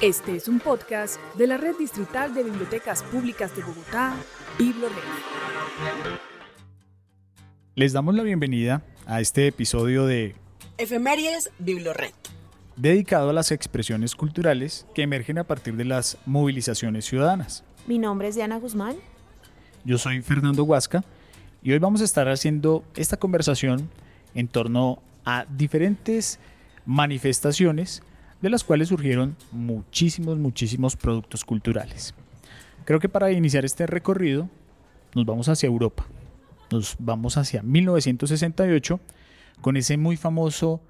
Este es un podcast de la Red Distrital de Bibliotecas Públicas de Bogotá, BibloRed. Les damos la bienvenida a este episodio de Efemérides BibloRed, dedicado a las expresiones culturales que emergen a partir de las movilizaciones ciudadanas. Mi nombre es Diana Guzmán. Yo soy Fernando Huasca y hoy vamos a estar haciendo esta conversación en torno a diferentes manifestaciones de las cuales surgieron muchísimos, muchísimos productos culturales. Creo que para iniciar este recorrido nos vamos hacia Europa, nos vamos hacia 1968 con ese muy famoso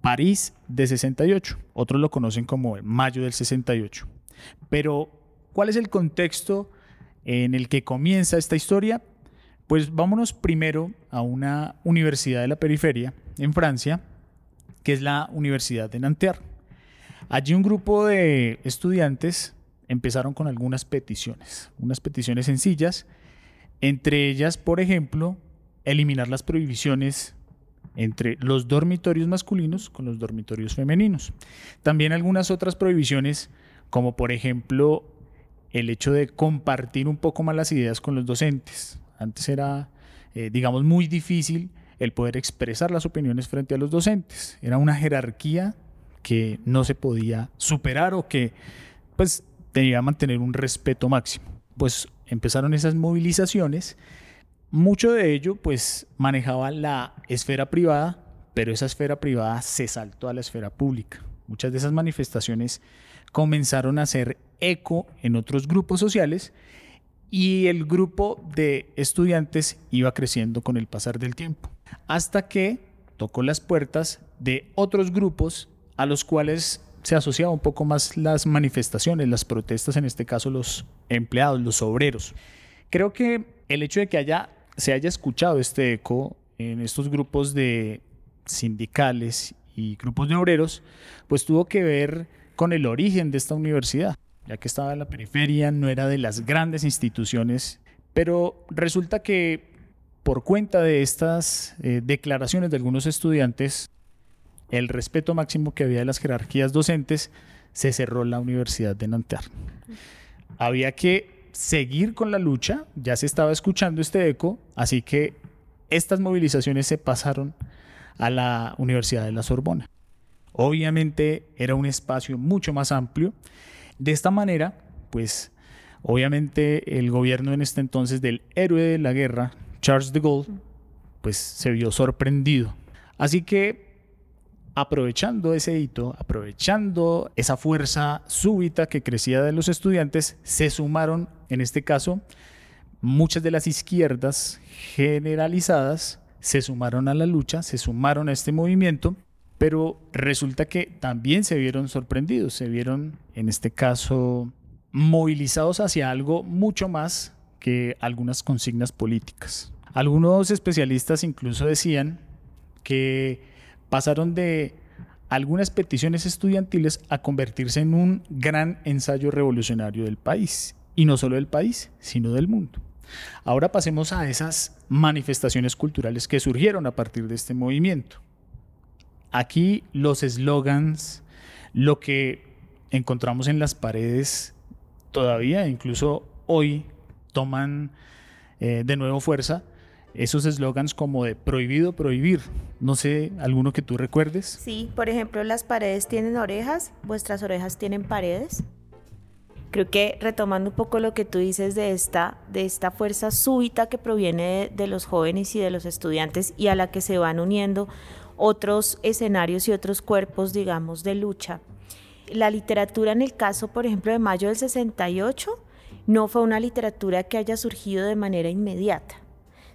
París de 68, otros lo conocen como el Mayo del 68. Pero, ¿cuál es el contexto en el que comienza esta historia? Pues vámonos primero a una universidad de la periferia en Francia, que es la Universidad de Nanterre. Allí un grupo de estudiantes empezaron con algunas peticiones, unas peticiones sencillas, entre ellas, por ejemplo, eliminar las prohibiciones entre los dormitorios masculinos con los dormitorios femeninos. También algunas otras prohibiciones, como por ejemplo el hecho de compartir un poco más las ideas con los docentes. Antes era, eh, digamos, muy difícil el poder expresar las opiniones frente a los docentes. Era una jerarquía que no se podía superar o que pues que mantener un respeto máximo. Pues empezaron esas movilizaciones. Mucho de ello pues manejaba la esfera privada, pero esa esfera privada se saltó a la esfera pública. Muchas de esas manifestaciones comenzaron a hacer eco en otros grupos sociales y el grupo de estudiantes iba creciendo con el pasar del tiempo, hasta que tocó las puertas de otros grupos a los cuales se asociaba un poco más las manifestaciones, las protestas, en este caso los empleados, los obreros. Creo que el hecho de que haya, se haya escuchado este eco en estos grupos de sindicales y grupos de obreros, pues tuvo que ver con el origen de esta universidad ya que estaba en la periferia, no era de las grandes instituciones, pero resulta que por cuenta de estas eh, declaraciones de algunos estudiantes, el respeto máximo que había de las jerarquías docentes, se cerró la Universidad de Nanterre. Había que seguir con la lucha, ya se estaba escuchando este eco, así que estas movilizaciones se pasaron a la Universidad de la Sorbona. Obviamente era un espacio mucho más amplio de esta manera, pues obviamente el gobierno en este entonces del héroe de la guerra, Charles de Gaulle, pues se vio sorprendido. Así que aprovechando ese hito, aprovechando esa fuerza súbita que crecía de los estudiantes, se sumaron, en este caso, muchas de las izquierdas generalizadas, se sumaron a la lucha, se sumaron a este movimiento pero resulta que también se vieron sorprendidos, se vieron en este caso movilizados hacia algo mucho más que algunas consignas políticas. Algunos especialistas incluso decían que pasaron de algunas peticiones estudiantiles a convertirse en un gran ensayo revolucionario del país, y no solo del país, sino del mundo. Ahora pasemos a esas manifestaciones culturales que surgieron a partir de este movimiento. Aquí los eslogans, lo que encontramos en las paredes todavía, incluso hoy, toman eh, de nuevo fuerza esos eslogans como de prohibido prohibir. No sé, alguno que tú recuerdes. Sí, por ejemplo, las paredes tienen orejas, vuestras orejas tienen paredes. Creo que retomando un poco lo que tú dices de esta, de esta fuerza súbita que proviene de los jóvenes y de los estudiantes y a la que se van uniendo otros escenarios y otros cuerpos, digamos, de lucha. La literatura en el caso, por ejemplo, de mayo del 68, no fue una literatura que haya surgido de manera inmediata,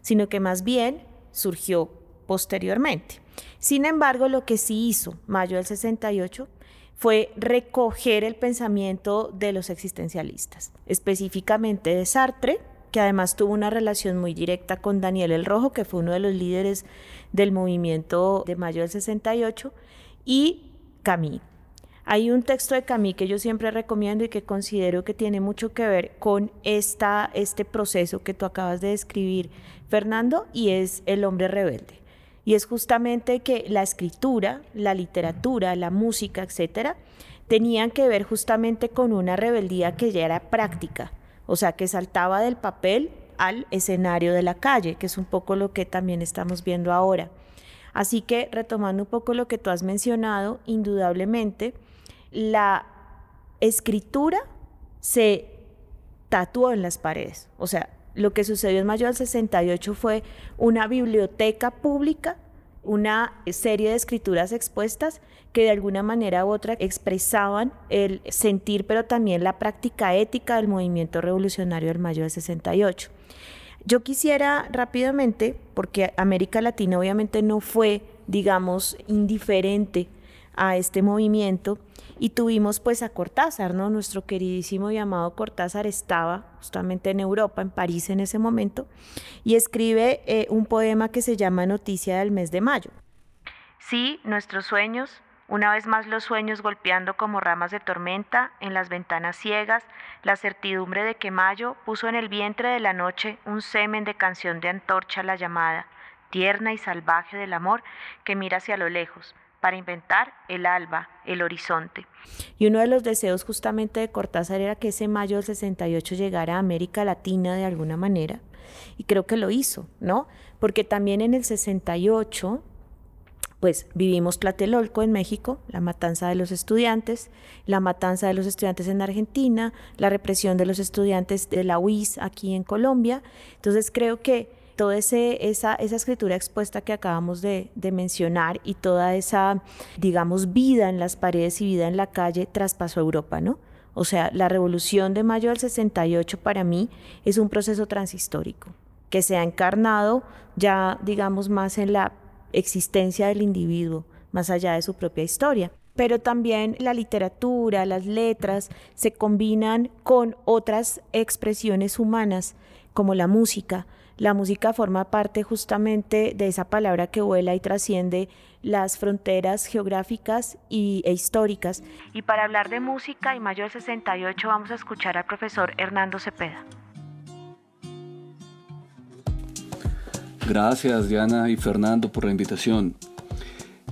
sino que más bien surgió posteriormente. Sin embargo, lo que sí hizo mayo del 68 fue recoger el pensamiento de los existencialistas, específicamente de Sartre, que además tuvo una relación muy directa con Daniel el Rojo, que fue uno de los líderes del movimiento de mayo del 68, y Camille. Hay un texto de Camille que yo siempre recomiendo y que considero que tiene mucho que ver con esta, este proceso que tú acabas de describir, Fernando, y es El hombre rebelde. Y es justamente que la escritura, la literatura, la música, etcétera, tenían que ver justamente con una rebeldía que ya era práctica, o sea, que saltaba del papel al escenario de la calle, que es un poco lo que también estamos viendo ahora. Así que retomando un poco lo que tú has mencionado, indudablemente la escritura se tatuó en las paredes. O sea, lo que sucedió en mayo del 68 fue una biblioteca pública, una serie de escrituras expuestas que de alguna manera u otra expresaban el sentir, pero también la práctica ética del movimiento revolucionario del mayo del 68. Yo quisiera rápidamente, porque América Latina obviamente no fue, digamos, indiferente a este movimiento, y tuvimos pues a Cortázar, ¿no? Nuestro queridísimo y amado Cortázar estaba justamente en Europa, en París en ese momento, y escribe eh, un poema que se llama Noticia del mes de mayo. Sí, nuestros sueños, una vez más los sueños golpeando como ramas de tormenta en las ventanas ciegas, la certidumbre de que mayo puso en el vientre de la noche un semen de canción de antorcha la llamada, tierna y salvaje del amor que mira hacia lo lejos, para inventar el alba, el horizonte. Y uno de los deseos justamente de Cortázar era que ese mayo del 68 llegara a América Latina de alguna manera, y creo que lo hizo, ¿no? Porque también en el 68 pues vivimos Tlatelolco en México, la matanza de los estudiantes, la matanza de los estudiantes en Argentina, la represión de los estudiantes de la UIS aquí en Colombia. Entonces creo que toda esa, esa escritura expuesta que acabamos de, de, mencionar y toda esa, digamos, vida en las paredes y vida en la calle traspasó a Europa, ¿no? O sea, la revolución de mayo del 68 para mí es un proceso transhistórico que se ha encarnado ya, digamos, más en la existencia del individuo, más allá de su propia historia pero también la literatura, las letras se combinan con otras expresiones humanas como la música, la música forma parte justamente de esa palabra que vuela y trasciende las fronteras geográficas y, e históricas. Y para hablar de música y mayo 68 vamos a escuchar al profesor Hernando Cepeda. Gracias Diana y Fernando por la invitación.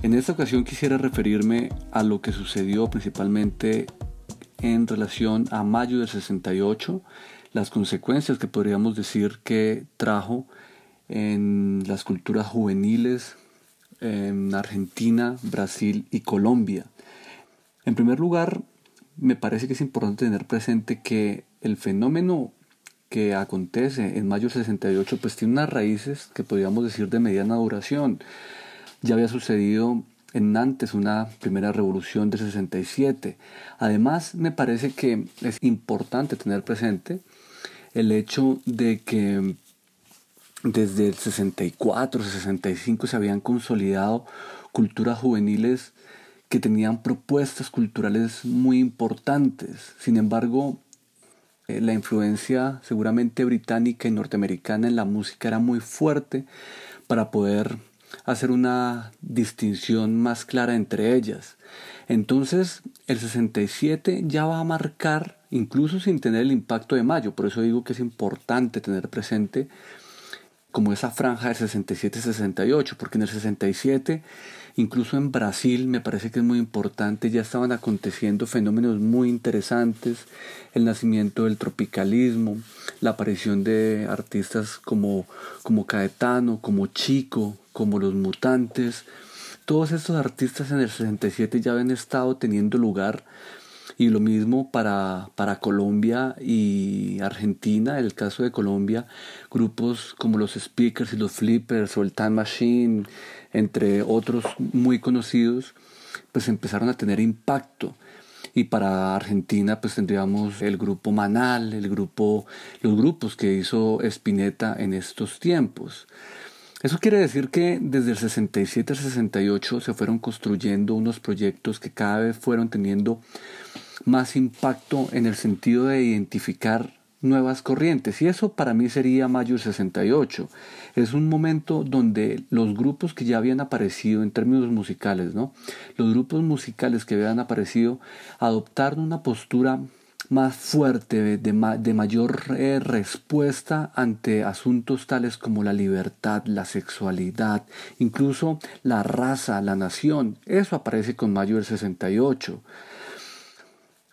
En esta ocasión quisiera referirme a lo que sucedió principalmente en relación a mayo del 68 las consecuencias que podríamos decir que trajo en las culturas juveniles en Argentina, Brasil y Colombia. En primer lugar, me parece que es importante tener presente que el fenómeno que acontece en mayo del 68 pues tiene unas raíces que podríamos decir de mediana duración. Ya había sucedido en Nantes una primera revolución de 67. Además, me parece que es importante tener presente el hecho de que desde el 64, 65 se habían consolidado culturas juveniles que tenían propuestas culturales muy importantes. Sin embargo, eh, la influencia seguramente británica y norteamericana en la música era muy fuerte para poder hacer una distinción más clara entre ellas. Entonces, el 67 ya va a marcar incluso sin tener el impacto de mayo. Por eso digo que es importante tener presente como esa franja del 67-68, porque en el 67, incluso en Brasil, me parece que es muy importante, ya estaban aconteciendo fenómenos muy interesantes, el nacimiento del tropicalismo, la aparición de artistas como, como Caetano, como Chico, como Los Mutantes. Todos estos artistas en el 67 ya habían estado teniendo lugar y lo mismo para, para Colombia y Argentina, en el caso de Colombia, grupos como los Speakers y los Flippers o el Time Machine, entre otros muy conocidos, pues empezaron a tener impacto. Y para Argentina pues tendríamos el grupo Manal, el grupo, los grupos que hizo Spinetta en estos tiempos. Eso quiere decir que desde el 67 al 68 se fueron construyendo unos proyectos que cada vez fueron teniendo más impacto en el sentido de identificar nuevas corrientes. Y eso para mí sería mayo 68. Es un momento donde los grupos que ya habían aparecido en términos musicales, ¿no? Los grupos musicales que habían aparecido adoptaron una postura más fuerte, de, mayor eh, respuesta ante asuntos tales como la libertad, la sexualidad, incluso la raza, la nación. Eso aparece con mayo del 68.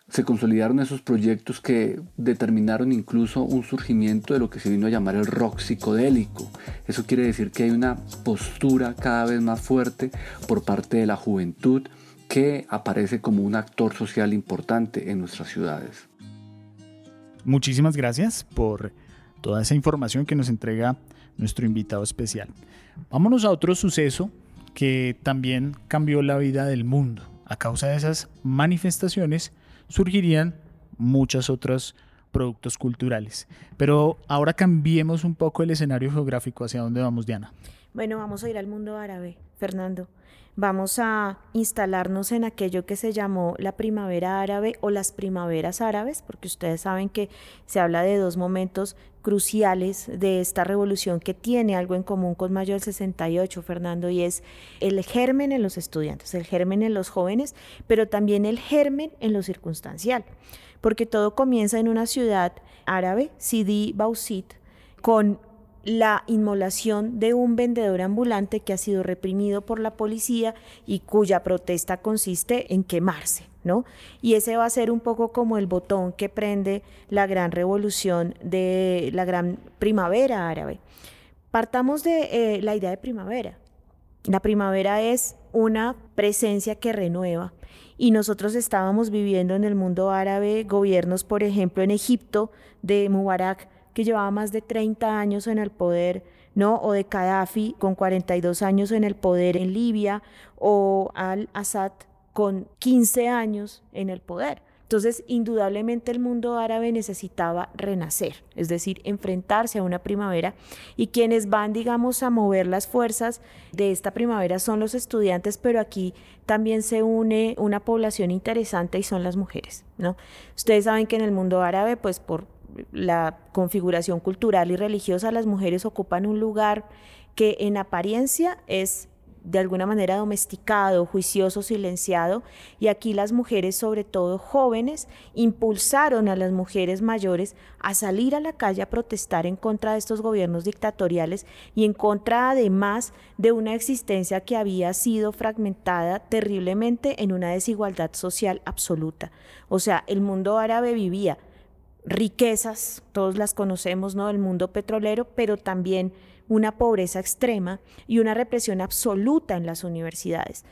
se consolidaron esos proyectos que determinaron incluso un surgimiento de lo que se vino a llamar el rock psicodélico. Eso quiere decir que hay una postura cada vez más fuerte por parte de la juventud que aparece como un actor social importante en nuestras ciudades. Muchísimas gracias por toda esa información que nos entrega nuestro invitado especial. Vámonos a otro suceso que también cambió la vida del mundo. A causa de esas manifestaciones surgirían muchos otros productos culturales. Pero ahora cambiemos un poco el escenario geográfico hacia dónde vamos, Diana. Bueno, vamos a ir al mundo árabe, Fernando. Vamos a instalarnos en aquello que se llamó la primavera árabe o las primaveras árabes, porque ustedes saben que se habla de dos momentos cruciales de esta revolución que tiene algo en común con mayo del 68, Fernando, y es el germen en los estudiantes, el germen en los jóvenes, pero también el germen en lo circunstancial, porque todo comienza en una ciudad árabe, Sidi Bausit, con la inmolación de un vendedor ambulante que ha sido reprimido por la policía y cuya protesta consiste en quemarse, ¿no? Y ese va a ser un poco como el botón que prende la gran revolución de la gran primavera árabe. Partamos de eh, la idea de primavera. La primavera es una presencia que renueva y nosotros estábamos viviendo en el mundo árabe gobiernos, por ejemplo, en Egipto de Mubarak, que llevaba más de 30 años en el poder, ¿no? O de Gaddafi con 42 años en el poder en Libia, o al-Assad con 15 años en el poder. Entonces, indudablemente el mundo árabe necesitaba renacer, es decir, enfrentarse a una primavera y quienes van, digamos, a mover las fuerzas de esta primavera son los estudiantes, pero aquí también se une una población interesante y son las mujeres, ¿no? Ustedes saben que en el mundo árabe, pues por la configuración cultural y religiosa, las mujeres ocupan un lugar que en apariencia es de alguna manera domesticado, juicioso, silenciado, y aquí las mujeres, sobre todo jóvenes, impulsaron a las mujeres mayores a salir a la calle a protestar en contra de estos gobiernos dictatoriales y en contra además de una existencia que había sido fragmentada terriblemente en una desigualdad social absoluta. O sea, el mundo árabe vivía riquezas, todos las conocemos, ¿no? El mundo petrolero, pero también una pobreza extrema y una represión absoluta en las universidades.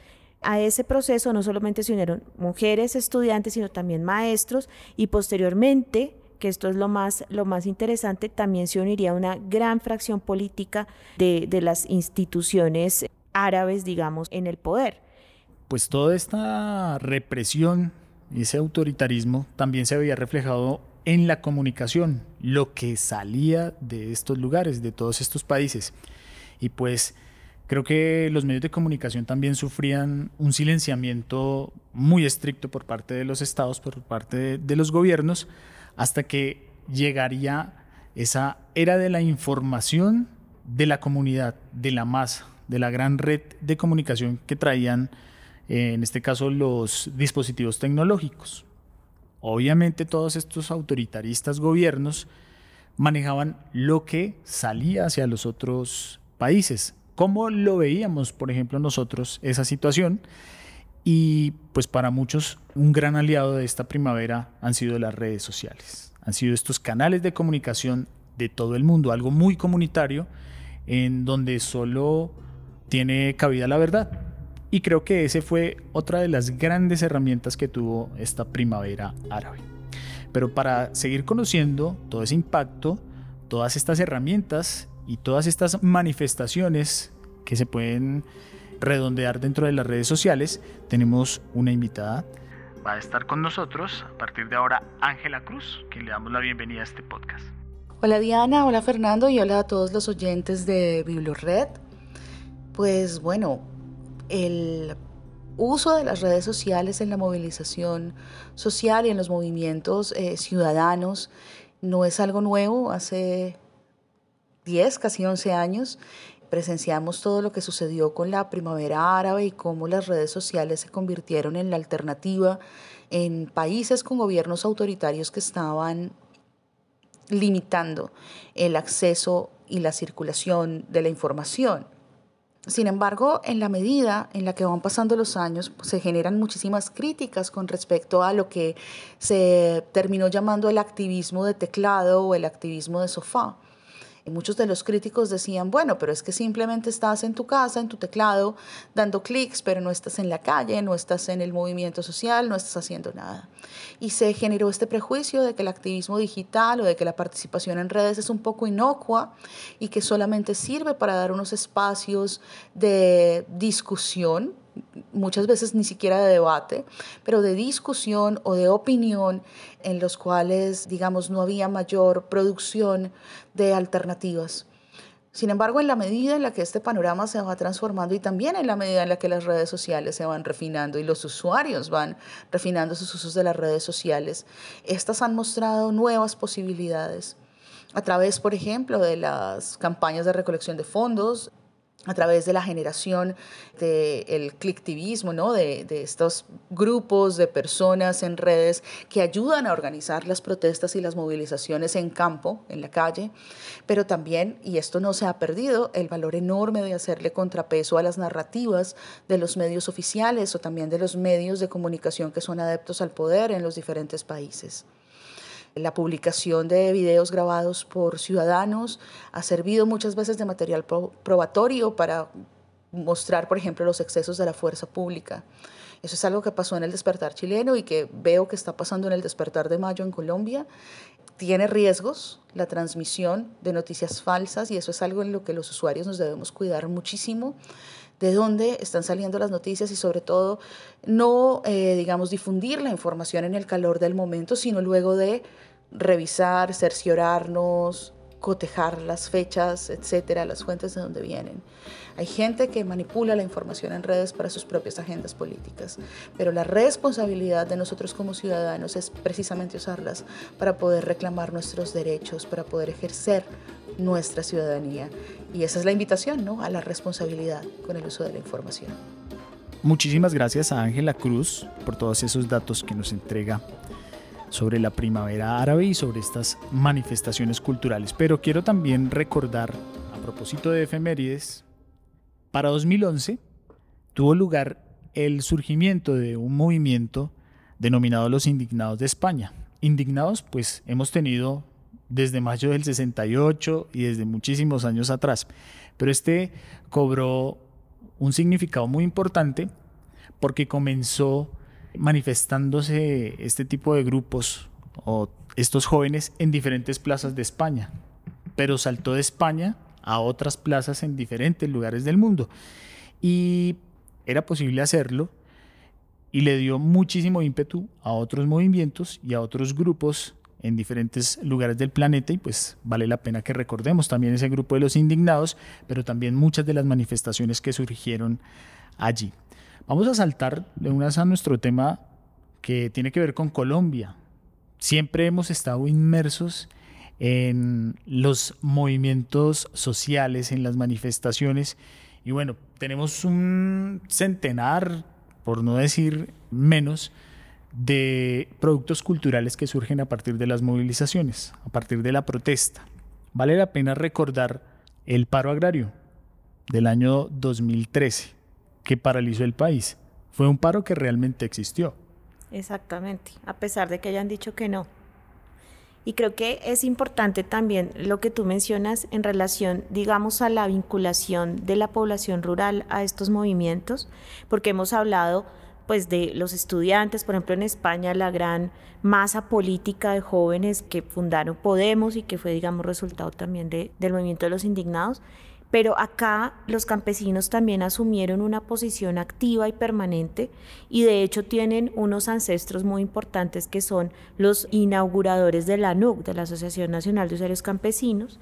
A ese proceso no solamente se unieron mujeres estudiantes, sino también maestros y posteriormente, que esto es lo más, lo más interesante, también se uniría una gran fracción política de, de las instituciones árabes, digamos, en el poder. Pues toda esta represión y ese autoritarismo también se había reflejado en la comunicación, lo que salía de estos lugares, de todos estos países. Y pues creo que los medios de comunicación también sufrían un silenciamiento muy estricto por parte de los estados, por parte de, los gobiernos, hasta que llegaría esa era de la información de la comunidad, de la masa, de la gran red de comunicación que traían, eh, en este caso, los dispositivos tecnológicos. Obviamente todos estos autoritaristas gobiernos manejaban lo que salía hacia los otros países. ¿Cómo lo veíamos, por ejemplo, nosotros esa situación? Y pues para muchos un gran aliado de esta primavera han sido las redes sociales. Han sido estos canales de comunicación de todo el mundo, algo muy comunitario en donde solo tiene cabida la verdad. Y creo que ese fue otra de las grandes herramientas que tuvo esta primavera árabe. Pero para seguir conociendo todo ese impacto, todas estas herramientas y todas estas manifestaciones que se pueden redondear dentro de las redes sociales, tenemos una invitada. Va a estar con nosotros a partir de ahora Ángela Cruz, que le damos la bienvenida a este podcast. Hola Diana, hola Fernando y hola a todos los oyentes de Bibliored. Pues bueno, el uso de las redes sociales en la movilización social y en los movimientos eh, ciudadanos no es algo nuevo. Hace 10, casi 11 años presenciamos todo lo que sucedió con la primavera árabe y cómo las redes sociales se convirtieron en la alternativa en países con gobiernos autoritarios que estaban limitando el acceso y la circulación de la información. Sin embargo, en la medida en la que van pasando los años, se generan muchísimas críticas con respecto a lo que se terminó llamando el activismo de teclado o el activismo de sofá. Y muchos de los críticos decían, bueno, pero es que simplemente estás en tu casa, en tu teclado, dando clics, pero no estás en la calle, no estás en el movimiento social, no estás haciendo nada. Y se generó este prejuicio de que el activismo digital o de que la participación en redes es un poco inocua y que solamente sirve para dar unos espacios de discusión muchas veces ni siquiera de debate, pero de discusión o de opinión en los cuales, digamos, no había mayor producción de alternativas. Sin embargo, en la medida en la que este panorama se va transformando y también en la medida en la que las redes sociales se van refinando y los usuarios van refinando sus usos de las redes sociales, estas han mostrado nuevas posibilidades a través, por ejemplo, de las campañas de recolección de fondos, a través de la generación del clictivismo, ¿no? De, de, estos grupos de personas en redes que ayudan a organizar las protestas y las movilizaciones en campo, en la calle, pero también, y esto no se ha perdido, el valor enorme de hacerle contrapeso a las narrativas de los medios oficiales o también de los medios de comunicación que son adeptos al poder en los diferentes países. La publicación de videos grabados por ciudadanos ha servido muchas veces de material probatorio para mostrar, por ejemplo, los excesos de la fuerza pública. Eso es algo que pasó en el despertar chileno y que veo que está pasando en el despertar de mayo en Colombia. Tiene riesgos la transmisión de noticias falsas y eso es algo en lo que los usuarios nos debemos cuidar muchísimo de dónde están saliendo las noticias y sobre todo no, eh, digamos, difundir la información en el calor del momento, sino luego de revisar, cerciorarnos, cotejar las fechas, etcétera, las fuentes de donde vienen. Hay gente que manipula la información en redes para sus propias agendas políticas, pero la responsabilidad de nosotros como ciudadanos es precisamente usarlas para poder reclamar nuestros derechos, para poder ejercer nuestra ciudadanía. Y esa es la invitación, ¿no? A la responsabilidad con el uso de la información. Muchísimas gracias a Ángela Cruz por todos esos datos que nos entrega sobre la primavera árabe y sobre estas manifestaciones culturales. Pero quiero también recordar, a propósito de efemérides, para 2011 tuvo lugar el surgimiento de un movimiento denominado los Indignados de España. Indignados, pues hemos tenido desde mayo del 68 y desde muchísimos años atrás. Pero este cobró un significado muy importante porque comenzó manifestándose este tipo de grupos o estos jóvenes en diferentes plazas de España, pero saltó de España a otras plazas en diferentes lugares del mundo. Y era posible hacerlo y le dio muchísimo ímpetu a otros movimientos y a otros grupos en diferentes lugares del planeta y pues vale la pena que recordemos también ese grupo de los indignados, pero también muchas de las manifestaciones que surgieron allí. Vamos a saltar de una a nuestro tema que tiene que ver con Colombia. Siempre hemos estado inmersos en los movimientos sociales, en las manifestaciones y bueno, tenemos un centenar, por no decir menos, de productos culturales que surgen a partir de las movilizaciones, a partir de la protesta. Vale la pena recordar el paro agrario del año 2013 que paralizó el país. Fue un paro que realmente existió. Exactamente, a pesar de que hayan dicho que no. Y creo que es importante también lo que tú mencionas en relación, digamos, a la vinculación de la población rural a estos movimientos, porque hemos hablado pues de los estudiantes, por ejemplo en España la gran masa política de jóvenes que fundaron Podemos y que fue digamos resultado también de, del movimiento de los indignados, pero acá los campesinos también asumieron una posición activa y permanente y de hecho tienen unos ancestros muy importantes que son los inauguradores de la NUC, de la Asociación Nacional de Usuarios Campesinos,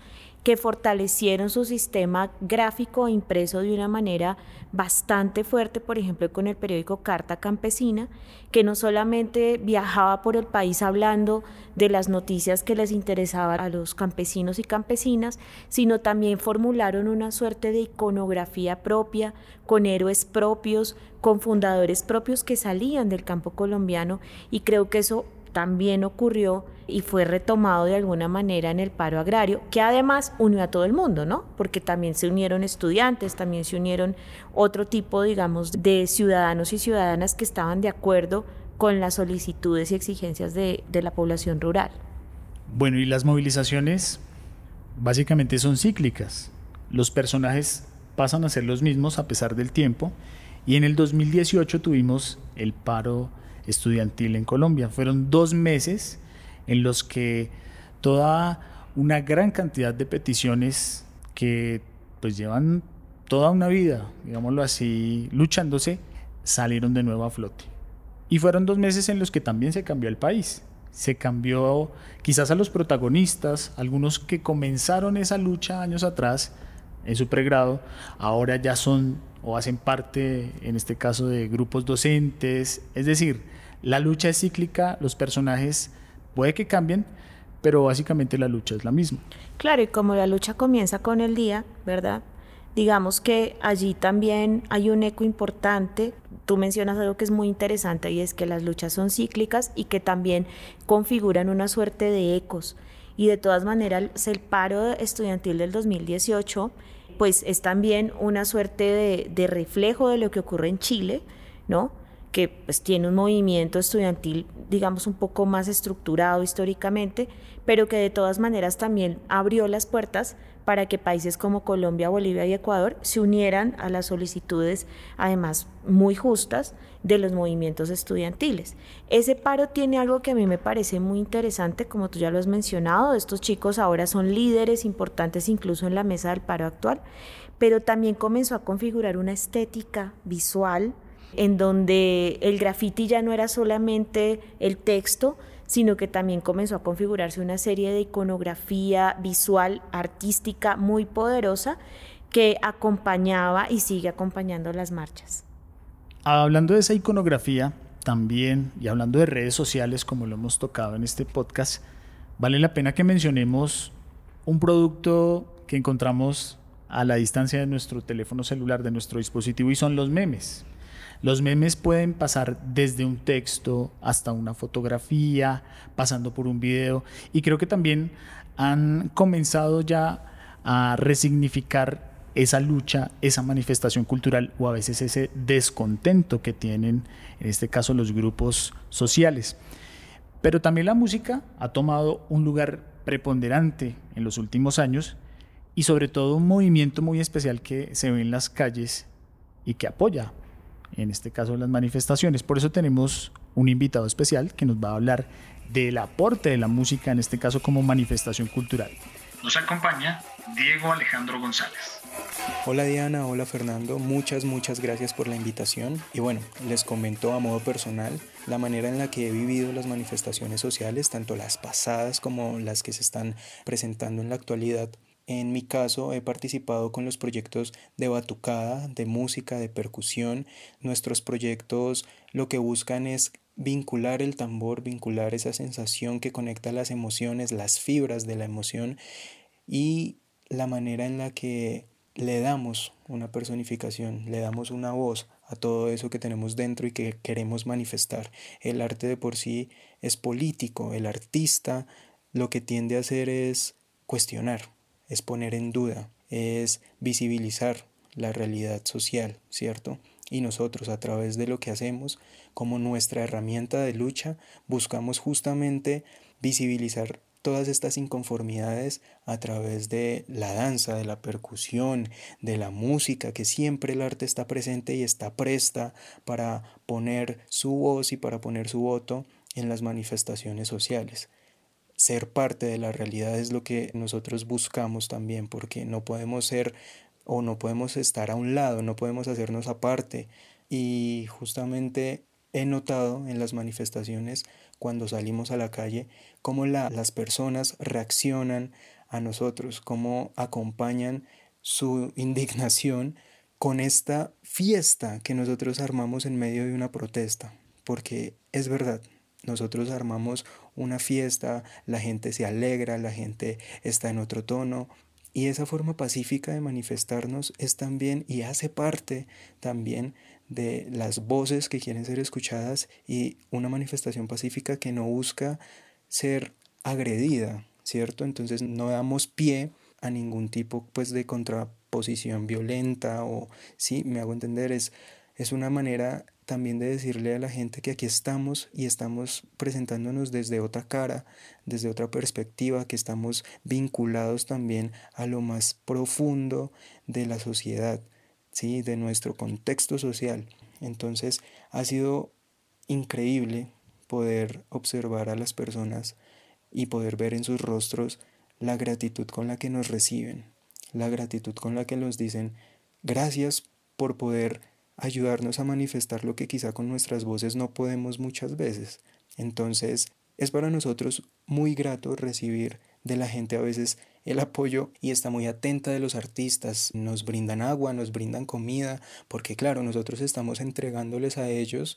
que fortalecieron su sistema gráfico impreso de una manera bastante fuerte, por ejemplo, con el periódico Carta Campesina, que no solamente viajaba por el país hablando de las noticias que les interesaban a los campesinos y campesinas, sino también formularon una suerte de iconografía propia, con héroes propios, con fundadores propios que salían del campo colombiano y creo que eso también ocurrió y fue retomado de alguna manera en el paro agrario, que además unió a todo el mundo, ¿no? Porque también se unieron estudiantes, también se unieron otro tipo, digamos, de ciudadanos y ciudadanas que estaban de acuerdo con las solicitudes y exigencias de, de la población rural. Bueno, y las movilizaciones básicamente son cíclicas. Los personajes pasan a ser los mismos a pesar del tiempo y en el 2018 tuvimos el paro estudiantil en Colombia. Fueron dos meses en los que toda una gran cantidad de peticiones que pues llevan toda una vida, digámoslo así, luchándose, salieron de nuevo a flote. Y fueron dos meses en los que también se cambió el país. Se cambió quizás a los protagonistas, algunos que comenzaron esa lucha años atrás en su pregrado, ahora ya son o hacen parte, en este caso, de grupos docentes. Es decir, la lucha es cíclica, los personajes puede que cambien, pero básicamente la lucha es la misma. Claro, y como la lucha comienza con el día, ¿verdad? Digamos que allí también hay un eco importante. Tú mencionas algo que es muy interesante y es que las luchas son cíclicas y que también configuran una suerte de ecos. Y de todas maneras, el paro estudiantil del 2018 pues es también una suerte de, de reflejo de lo que ocurre en Chile, ¿no? Que pues, tiene un movimiento estudiantil, digamos, un poco más estructurado históricamente, pero que de todas maneras también abrió las puertas para que países como Colombia, Bolivia y Ecuador se unieran a las solicitudes, además muy justas, de los movimientos estudiantiles. Ese paro tiene algo que a mí me parece muy interesante, como tú ya lo has mencionado, estos chicos ahora son líderes importantes incluso en la mesa del paro actual, pero también comenzó a configurar una estética visual, en donde el graffiti ya no era solamente el texto, sino que también comenzó a configurarse una serie de iconografía visual, artística muy poderosa que acompañaba y sigue acompañando las marchas. Hablando de esa iconografía también y hablando de redes sociales como lo hemos tocado en este podcast, vale la pena que mencionemos un producto que encontramos a la distancia de nuestro teléfono celular, de nuestro dispositivo, y son los memes. Los memes pueden pasar desde un texto hasta una fotografía, pasando por un video, y creo que también han comenzado ya a resignificar esa lucha, esa manifestación cultural o a veces ese descontento que tienen, en este caso, los grupos sociales. Pero también la música ha tomado un lugar preponderante en los últimos años y sobre todo un movimiento muy especial que se ve en las calles y que apoya en este caso las manifestaciones. Por eso tenemos un invitado especial que nos va a hablar del aporte de la música, en este caso como manifestación cultural. Nos acompaña Diego Alejandro González. Hola Diana, hola Fernando, muchas, muchas gracias por la invitación. Y bueno, les comento a modo personal la manera en la que he vivido las manifestaciones sociales, tanto las pasadas como las que se están presentando en la actualidad. En mi caso he participado con los proyectos de batucada, de música, de percusión. Nuestros proyectos lo que buscan es vincular el tambor, vincular esa sensación que conecta las emociones, las fibras de la emoción y la manera en la que le damos una personificación, le damos una voz a todo eso que tenemos dentro y que queremos manifestar. El arte de por sí es político, el artista lo que tiende a hacer es cuestionar, es poner en duda, es visibilizar la realidad social, ¿cierto? Y nosotros a través de lo que hacemos como nuestra herramienta de lucha buscamos justamente visibilizar todas estas inconformidades a través de la danza, de la percusión, de la música, que siempre el arte está presente y está presta para poner su voz y para poner su voto en las manifestaciones sociales ser parte de la realidad es lo que nosotros buscamos también, porque no podemos ser o no podemos estar a un lado, no podemos hacernos aparte. Y justamente he notado en las manifestaciones cuando salimos a la calle cómo las personas reaccionan a nosotros, cómo acompañan su indignación con esta fiesta que nosotros armamos en medio de una protesta, porque es verdad, nosotros armamos una fiesta, la gente se alegra, la gente está en otro tono. Y esa forma pacífica de manifestarnos es también y hace parte también de las voces que quieren ser escuchadas y una manifestación pacífica que no busca ser agredida, ¿cierto? Entonces no damos pie a ningún tipo pues de contraposición violenta o sí, me hago entender, es, es una manera también de decirle a la gente que aquí estamos y estamos presentándonos desde otra cara, desde otra perspectiva, que estamos vinculados también a lo más profundo de la sociedad, ¿sí? de nuestro contexto social. Entonces ha sido increíble poder observar a las personas y poder ver en sus rostros la gratitud con la que nos reciben, la gratitud con la que nos dicen gracias por poder ayudarnos a manifestar lo que quizá con nuestras voces no podemos muchas veces. Entonces es para nosotros muy grato recibir de la gente a veces el apoyo y está muy atenta de los artistas. Nos brindan agua, nos brindan comida, porque claro, nosotros estamos entregándoles a ellos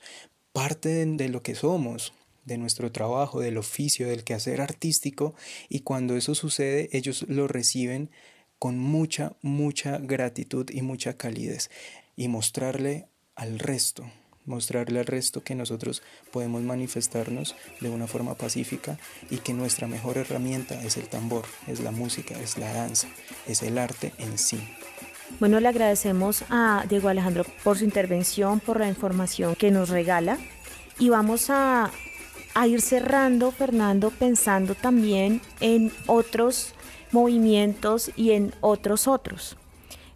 parte de lo que somos, de nuestro trabajo, del oficio, del quehacer artístico y cuando eso sucede ellos lo reciben con mucha, mucha gratitud y mucha calidez y mostrarle al resto, mostrarle al resto que nosotros podemos manifestarnos de una forma pacífica y que nuestra mejor herramienta es el tambor, es la música, es la danza, es el arte en sí. Bueno, le agradecemos a Diego Alejandro por su intervención, por la información que nos regala y vamos a a ir cerrando, Fernando, pensando también en otros movimientos y en otros otros.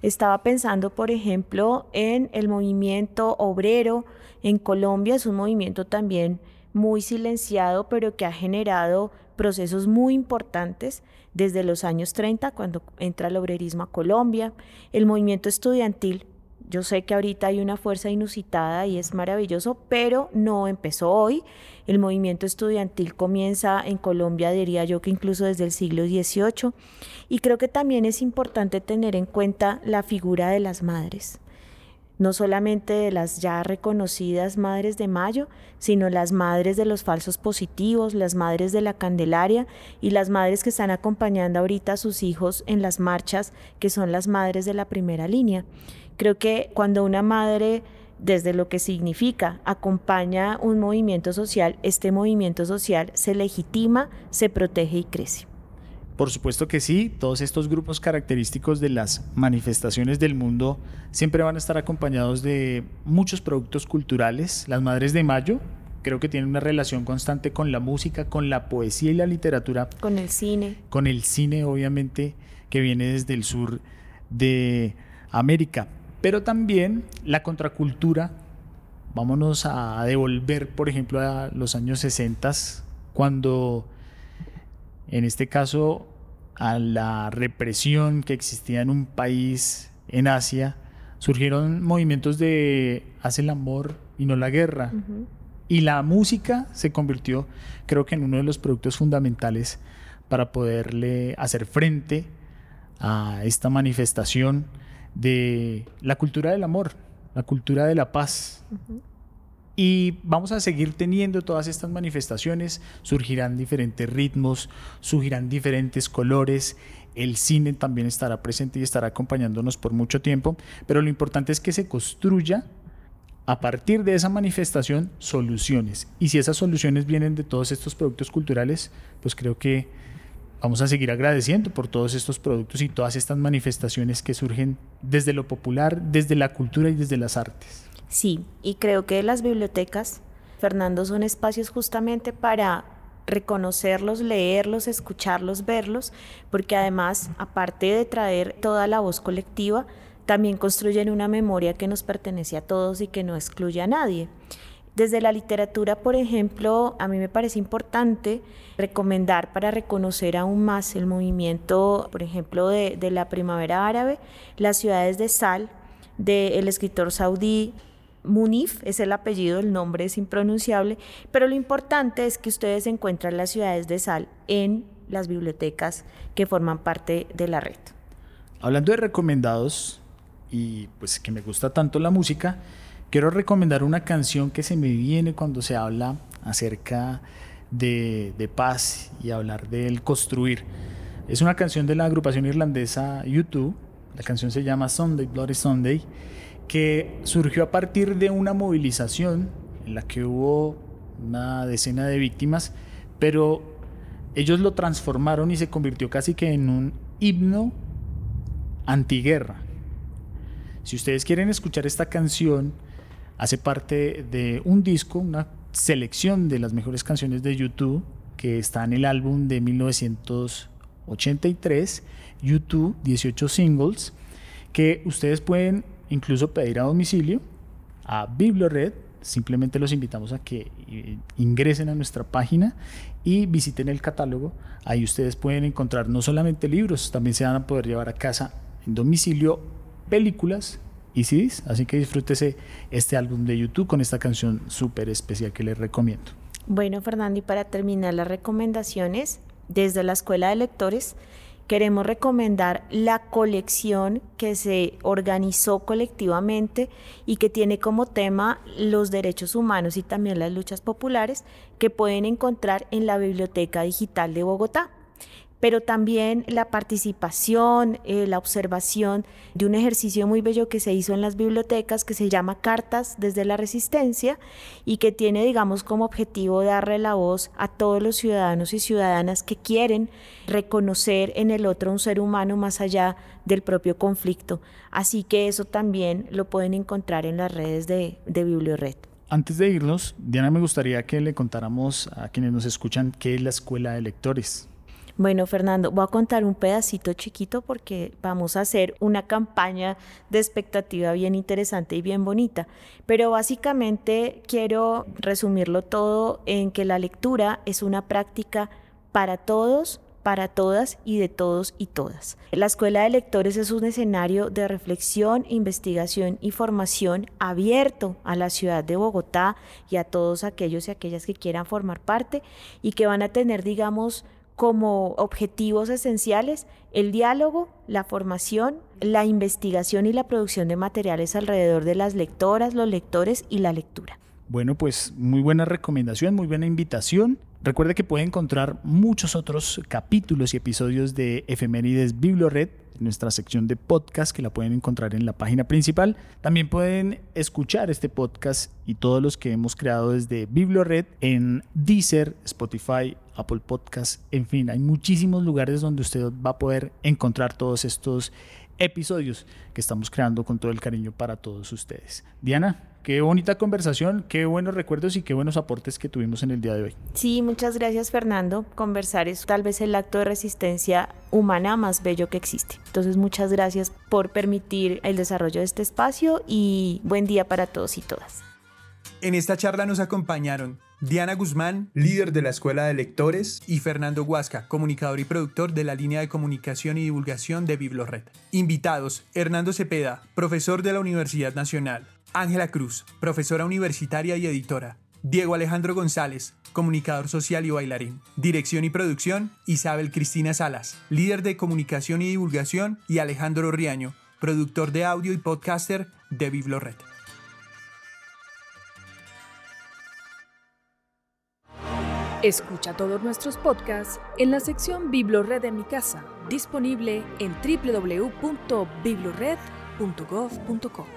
Estaba pensando, por ejemplo, en el movimiento obrero. En Colombia, es un movimiento también muy silenciado, pero que ha generado procesos muy importantes desde los años 30, cuando entra el obrerismo a Colombia, el movimiento estudiantil yo sé que ahorita hay una fuerza inusitada y es maravilloso, pero no empezó hoy. El movimiento estudiantil comienza en Colombia, diría yo que incluso desde el siglo XVIII. Y creo que también es importante tener en cuenta la figura de las madres no solamente de las ya reconocidas madres de Mayo, sino las madres de los falsos positivos, las madres de la Candelaria y las madres que están acompañando ahorita a sus hijos en las marchas, que son las madres de la primera línea. Creo que cuando una madre desde lo que significa, acompaña un movimiento social, este movimiento social se legitima, se protege y crece. Por supuesto que sí, todos estos grupos característicos de las manifestaciones del mundo siempre van a estar acompañados de muchos productos culturales. Las Madres de Mayo creo que tienen una relación constante con la música, con la poesía y la literatura. Con el cine. Con el cine, obviamente, que viene desde el sur de América pero también la contracultura. Vámonos a devolver, por ejemplo, a los años 60, cuando en este caso a la represión que existía en un país en Asia, surgieron movimientos de hace el amor y no la guerra. Y la música se convirtió, creo que, en uno de los productos fundamentales para poderle hacer frente a esta manifestación de la cultura del amor, la cultura de la paz. Y vamos a seguir teniendo todas estas manifestaciones, surgirán diferentes ritmos, surgirán diferentes colores, el cine también estará presente y estará acompañándonos por mucho tiempo, pero lo importante es que se construya a partir de esa manifestación soluciones. Y si esas soluciones vienen de todos estos productos culturales, pues creo que vamos a seguir agradeciendo por todos estos productos y todas estas manifestaciones que surgen desde lo popular, desde la cultura y desde las artes. Sí, y creo que las bibliotecas, Fernando, son espacios justamente para reconocerlos, leerlos, escucharlos, verlos, porque además, aparte de traer toda la voz colectiva, también construyen una memoria que nos pertenece a todos y que no excluye a nadie. Desde la literatura, por ejemplo, a mí me parece importante recomendar para reconocer aún más el movimiento, por ejemplo, de, la primavera árabe, las ciudades de sal del escritor saudí Munif, es el apellido, el nombre es impronunciable, pero lo importante es que ustedes encuentran las ciudades de sal en las bibliotecas que forman parte de la red. Hablando de recomendados y pues que me gusta tanto la música, Quiero recomendar una canción que se me viene cuando se habla acerca de, paz y hablar del construir. Es una canción de la agrupación irlandesa YouTube. La canción se llama Sunday, Bloody Sunday. que surgió a partir de una movilización en la que hubo una decena de víctimas, pero ellos lo transformaron y se convirtió casi que en un himno antiguerra. Si ustedes quieren escuchar esta canción, hace parte de un disco, una selección de las mejores canciones de YouTube que está en el álbum de 1983, YouTube 18 singles, que ustedes pueden incluso pedir a domicilio a BiblioRed. Simplemente los invitamos a que eh, ingresen a nuestra página y visiten el catálogo. Ahí ustedes pueden encontrar no solamente libros, también se van a poder llevar a casa en domicilio películas y CDs. Así que disfrútese este álbum de YouTube con esta canción súper especial que les recomiendo. Bueno, Fernando, y para terminar las recomendaciones, desde la Escuela de Lectores, queremos recomendar la colección que se organizó colectivamente y que tiene como tema los derechos humanos y también las luchas populares que pueden encontrar en la Biblioteca Digital de Bogotá pero también la participación, eh, la observación de un ejercicio muy bello que se hizo en las bibliotecas que se llama Cartas desde la Resistencia y que tiene, digamos, como objetivo darle la voz a todos los ciudadanos y ciudadanas que quieren reconocer en el otro un ser humano más allá del propio conflicto. Así que eso también lo pueden encontrar en las redes de, de. Antes de irnos, Diana, me gustaría que le contáramos a quienes nos escuchan qué es la Escuela de Lectores. Bueno, Fernando, voy a contar un pedacito chiquito porque vamos a hacer una campaña de expectativa bien interesante y bien bonita. Pero básicamente quiero resumirlo todo en que la lectura es una práctica para todos, para todas y de todos y todas. La Escuela de Lectores es un escenario de reflexión, investigación y formación abierto a la ciudad de Bogotá y a todos aquellos y aquellas que quieran formar parte y que van a tener, digamos, como objetivos esenciales el diálogo, la formación, la investigación y la producción de materiales alrededor de las lectoras, los lectores y la lectura. Bueno, pues muy buena recomendación, muy buena invitación. Recuerde que puede encontrar muchos otros capítulos y episodios de Efemérides Biblored en nuestra sección de podcast que la pueden encontrar en la página principal. También pueden escuchar este podcast y todos los que hemos creado desde Biblored en Deezer, Spotify, Apple Podcast, en fin, hay muchísimos lugares donde usted va a poder encontrar todos estos episodios que estamos creando con todo el cariño para todos ustedes. Diana, qué bonita conversación, qué buenos recuerdos y qué buenos aportes que tuvimos en el día de hoy. Sí, muchas gracias Fernando. Conversar es tal vez el acto de resistencia humana más bello que existe. Entonces muchas gracias por permitir el desarrollo de este espacio y buen día para todos y todas. En esta charla nos acompañaron Diana Guzmán, líder de la Escuela de Lectores, y Fernando Huasca, comunicador y productor de la línea de comunicación y divulgación de Biblored. Invitados, Hernando Cepeda, profesor de la Universidad Nacional, Ángela Cruz, profesora universitaria y editora, Diego Alejandro González, comunicador social y bailarín. Dirección y producción, Isabel Cristina Salas, líder de comunicación y divulgación, y Alejandro Riaño, productor de audio y podcaster de Biblored. Escucha todos nuestros podcasts en la sección Biblored de mi casa, disponible en www.biblored.gov.co.